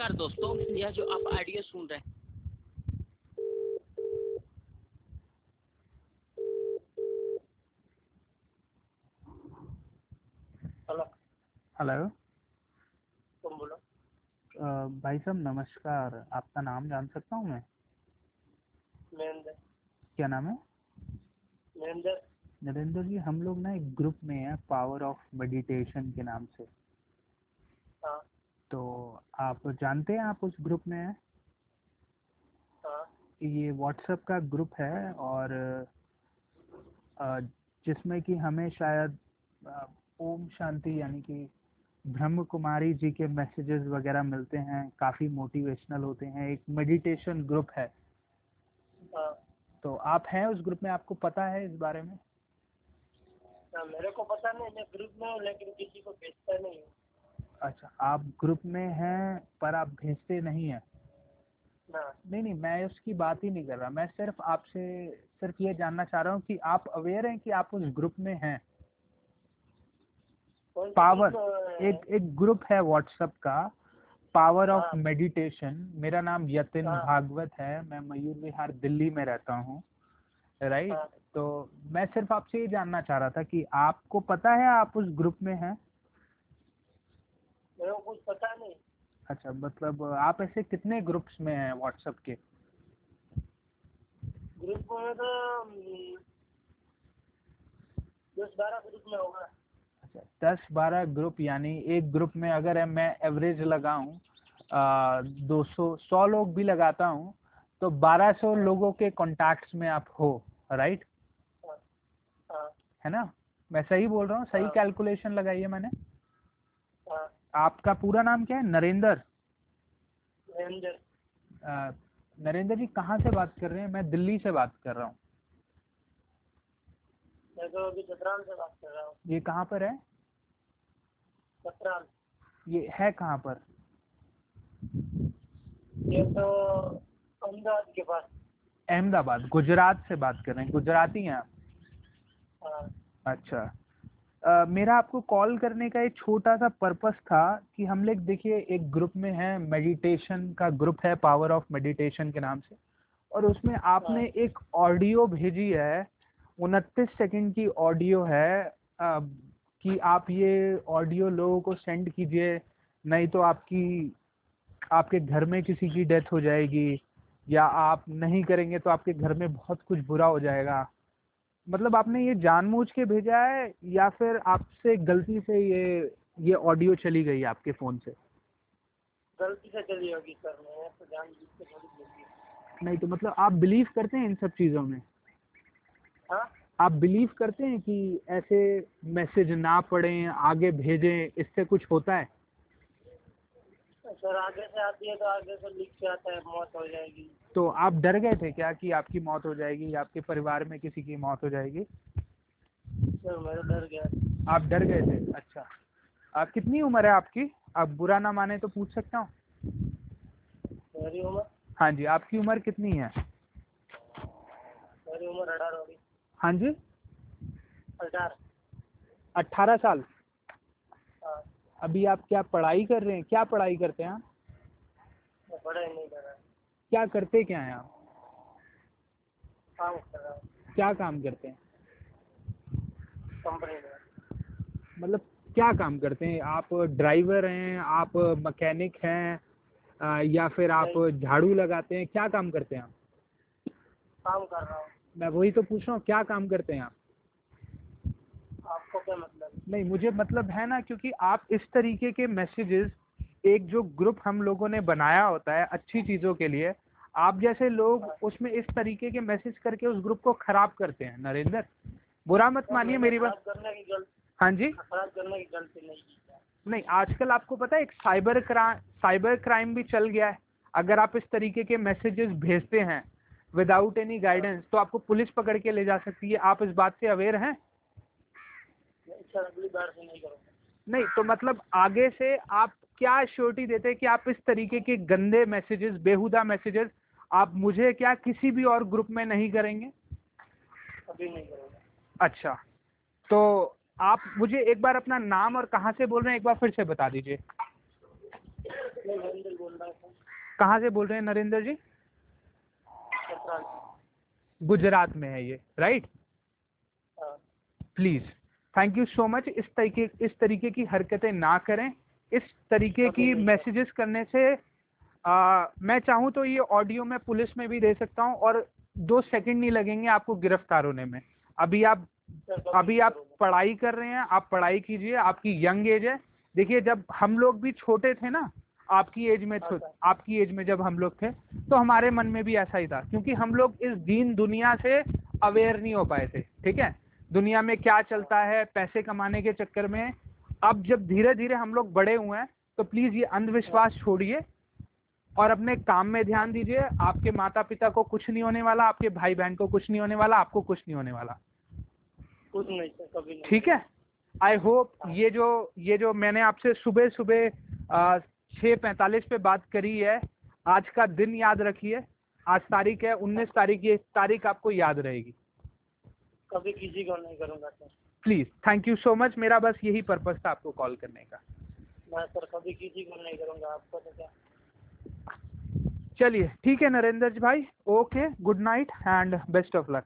नमस्कार दोस्तों यह जो आप ऑडियो सुन रहे हैं। हेलो। हेलो। तुम बोलो। भाई साहब नमस्कार। आपका नाम जान सकता हूँ मैं? महेंद्र क्या नाम है? महेंद्र नरेंद्र जी हम लोग ना एक ग्रुप में है पावर ऑफ़ मेडिटेशन के नाम से। हाँ। तो आप जानते हैं आप उस ग्रुप में हैं? हाँ। ये व्हाट्सएप का ग्रुप है और अ, जिसमें कि हमें शायद अ, ओम शांति यानी कि ब्रह्म कुमारी जी के मैसेजेस वगैरह मिलते हैं काफ़ी मोटिवेशनल होते हैं एक मेडिटेशन ग्रुप है। हाँ। तो आप हैं उस ग्रुप में? आपको पता है इस बारे में? हाँ, मेरे को पता नहीं मैं ग्रुप में हूँ लेकिन किसी को भेजता नहीं हूँ। अच्छा आप ग्रुप में हैं पर आप भेजते नहीं हैं? ना। नहीं नहीं मैं उसकी बात ही नहीं कर रहा। मैं सिर्फ़ आपसे सिर्फ़ ये जानना चाह रहा हूँ कि आप अवेयर हैं कि आप उस ग्रुप में हैं? पावर एक एक ग्रुप है व्हाट्सएप का। Power of. मेडिटेशन मेरा नाम यतिन हाँ। भागवत है। मैं मयूर विहार दिल्ली में रहता हूँ। राइट हाँ। तो मैं सिर्फ़ आपसे ये जानना चाह रहा था कि आपको पता है आप उस ग्रुप में हैं? मेरे को कुछ पता नहीं। अच्छा मतलब आप ऐसे कितने ग्रुप्स में हैं व्हाट्सएप के? ग्रुप में तो हम्म, दस बारह ग्रुप में होगा। अच्छा दस बारह ग्रुप यानी एक ग्रुप में अगर मैं एवरेज लगाऊँ दो सौ सौ लोग भी लगाता हूँ तो बारह सौ लोगों के कॉन्टैक्ट्स में आप हो राइट हाँ हाँ। है ना? मैं सही बोल रहा हूँ? सही हाँ। कैलकुलेशन लगाई है मैंने? हाँ आपका पूरा नाम क्या है? नरेंद्र। अ, नरेंद्र जी कहाँ से बात कर रहे हैं? मैं दिल्ली से बात कर रहा हूँ। मैं तो अभी चतराल से बात कर रहा हूँ। ये कहाँ पर है? ये है कहाँ पर? ये तो अहमदाबाद के पास। अहमदाबाद गुजरात से बात कर रहे हैं। गुजराती हैं आप? हाँ। अच्छा। मेरा आपको कॉल करने का एक छोटा सा पर्पस था कि हम लोग देखिए एक ग्रुप में है मेडिटेशन का ग्रुप है पावर ऑफ़ मेडिटेशन के नाम से। और उसमें आपने एक ऑडियो भेजी है उनतीस सेकंड की ऑडियो है अ, कि आप ये ऑडियो लोगों को सेंड कीजिए नहीं तो आपकी आपके घर में किसी की डेथ हो जाएगी या आप नहीं करेंगे तो आपके घर में बहुत कुछ बुरा हो जाएगा। मतलब आपने ये जानबूझ के भेजा है या फिर आपसे गलती से ये ये ऑडियो चली गई आपके फ़ोन से? गलती से चली होगी सर मैं तो जान बुझ के है। नहीं तो मतलब आप बिलीव करते हैं इन सब चीज़ों में? हाँ? आप बिलीव करते हैं कि ऐसे मैसेज ना पढ़ें आगे भेजें इससे कुछ होता है? सर आगे से आती है तो आगे से लिख के आता है मौत हो जाएगी। तो आप डर गए थे क्या कि आपकी मौत हो जाएगी या आपके परिवार में किसी की मौत हो जाएगी? सर मैं डर गया। आप डर गए थे? अच्छा। आप कितनी उम्र है आपकी? आप बुरा ना माने तो पूछ सकता हूँ? मेरी उम्र? हाँ जी आपकी उम्र कितनी है? मेरी उम्र अठारह होगी। हाँ जी। अठारह। अट्ठारह साल। हाँ अभी आप क्या पढ़ाई कर रहे हैं? क्या पढ़ाई करते हैं आप? मैं पढ़ाई नहीं कर रहा। क्या करते क्या हैं आप? काम कर रहा हूँ। क्या काम करते हैं? कंपनी में। मतलब क्या काम करते हैं? आप ड्राइवर हैं? आप मैकेनिक हैं? या फिर आप झाड़ू लगाते हैं? क्या काम करते हैं आप? काम कर रहा हूँ। मैं वही तो पूछ रहा हूँ क्या काम करते हैं आप? आपको क्या मतलब नहीं मुझे मतलब है ना क्योंकि आप इस तरीके के मैसेजेस एक जो ग्रुप हम लोगों ने बनाया होता है अच्छी चीज़ों के लिए आप जैसे लोग उसमें इस तरीके के मैसेज करके उस ग्रुप को खराब करते हैं नरेंद्र। बुरा मत मानिए मेरी बात। की गलती हाँ जी। करने की गलती नहीं की। नहीं आजकल आपको पता है एक साइबर क्राइम साइबर क्राइम भी चल गया है। अगर आप इस तरीके के मैसेजेस भेजते हैं विदाउट एनी गाइडेंस तो आपको पुलिस पकड़ के ले जा सकती है। आप इस बात से अवेयर हैं? नहीं अगली बार से नहीं करूँगा। नहीं तो मतलब आगे से आप क्या श्योरिटी देते हैं कि आप इस तरीके के गंदे मैसेजेस बेहुदा मैसेजेस आप मुझे क्या किसी भी और ग्रुप में नहीं करेंगे? अभी नहीं करूँगा। अच्छा तो आप मुझे एक बार अपना नाम और कहाँ से बोल रहे हैं एक बार फिर से बता दीजिए। कहाँ से बोल रहे हैं नरेंद्र जी? गुजरात में है ये राइट हाँ। Please thank you so much इस तरीके इस तरीके की हरकतें ना करें। इस तरीके की. मैसेजेस करने से आ, मैं चाहूँ तो ये ऑडियो मैं पुलिस में भी दे सकता हूँ और दो सेकंड नहीं लगेंगे आपको गिरफ़्तार होने में। अभी आप अभी आप पढ़ाई कर रहे हैं आप पढ़ाई कीजिए आपकी यंग एज है। देखिए जब हम लोग भी छोटे थे ना आपकी एज में हाँ। आपकी एज में जब हम लोग थे तो हमारे मन में भी ऐसा ही था क्योंकि हम लोग इस दीन दुनिया से अवेयर नहीं हो पाए थे ठीक है? दुनिया में क्या चलता है पैसे कमाने के चक्कर में। अब जब धीरे धीरे हम लोग बड़े हुए हैं तो प्लीज़ ये अंधविश्वास छोड़िए और अपने काम में ध्यान दीजिए। आपके माता पिता को कुछ नहीं होने वाला आपके भाई बहन को कुछ नहीं होने वाला आपको कुछ नहीं होने वाला। कुछ नहीं सर कभी नहीं। ठीक है? आई होप ये जो ये जो मैंने आपसे सुबह सुबह छः पैंतालीस पे बात करी है आज का दिन याद रखिए। आज तारीख है उन्नीस तारीख ये तारीख आपको याद रहेगी। कभी किसी को नहीं करूँगा sir. Please thank you so much मेरा बस यही पर्पज था आपको कॉल करने का। मैं सर कभी किसी को नहीं करूँगा आपको तो क्या? चलिए ठीक है नरेंद्र जी भाई okay good night and best of luck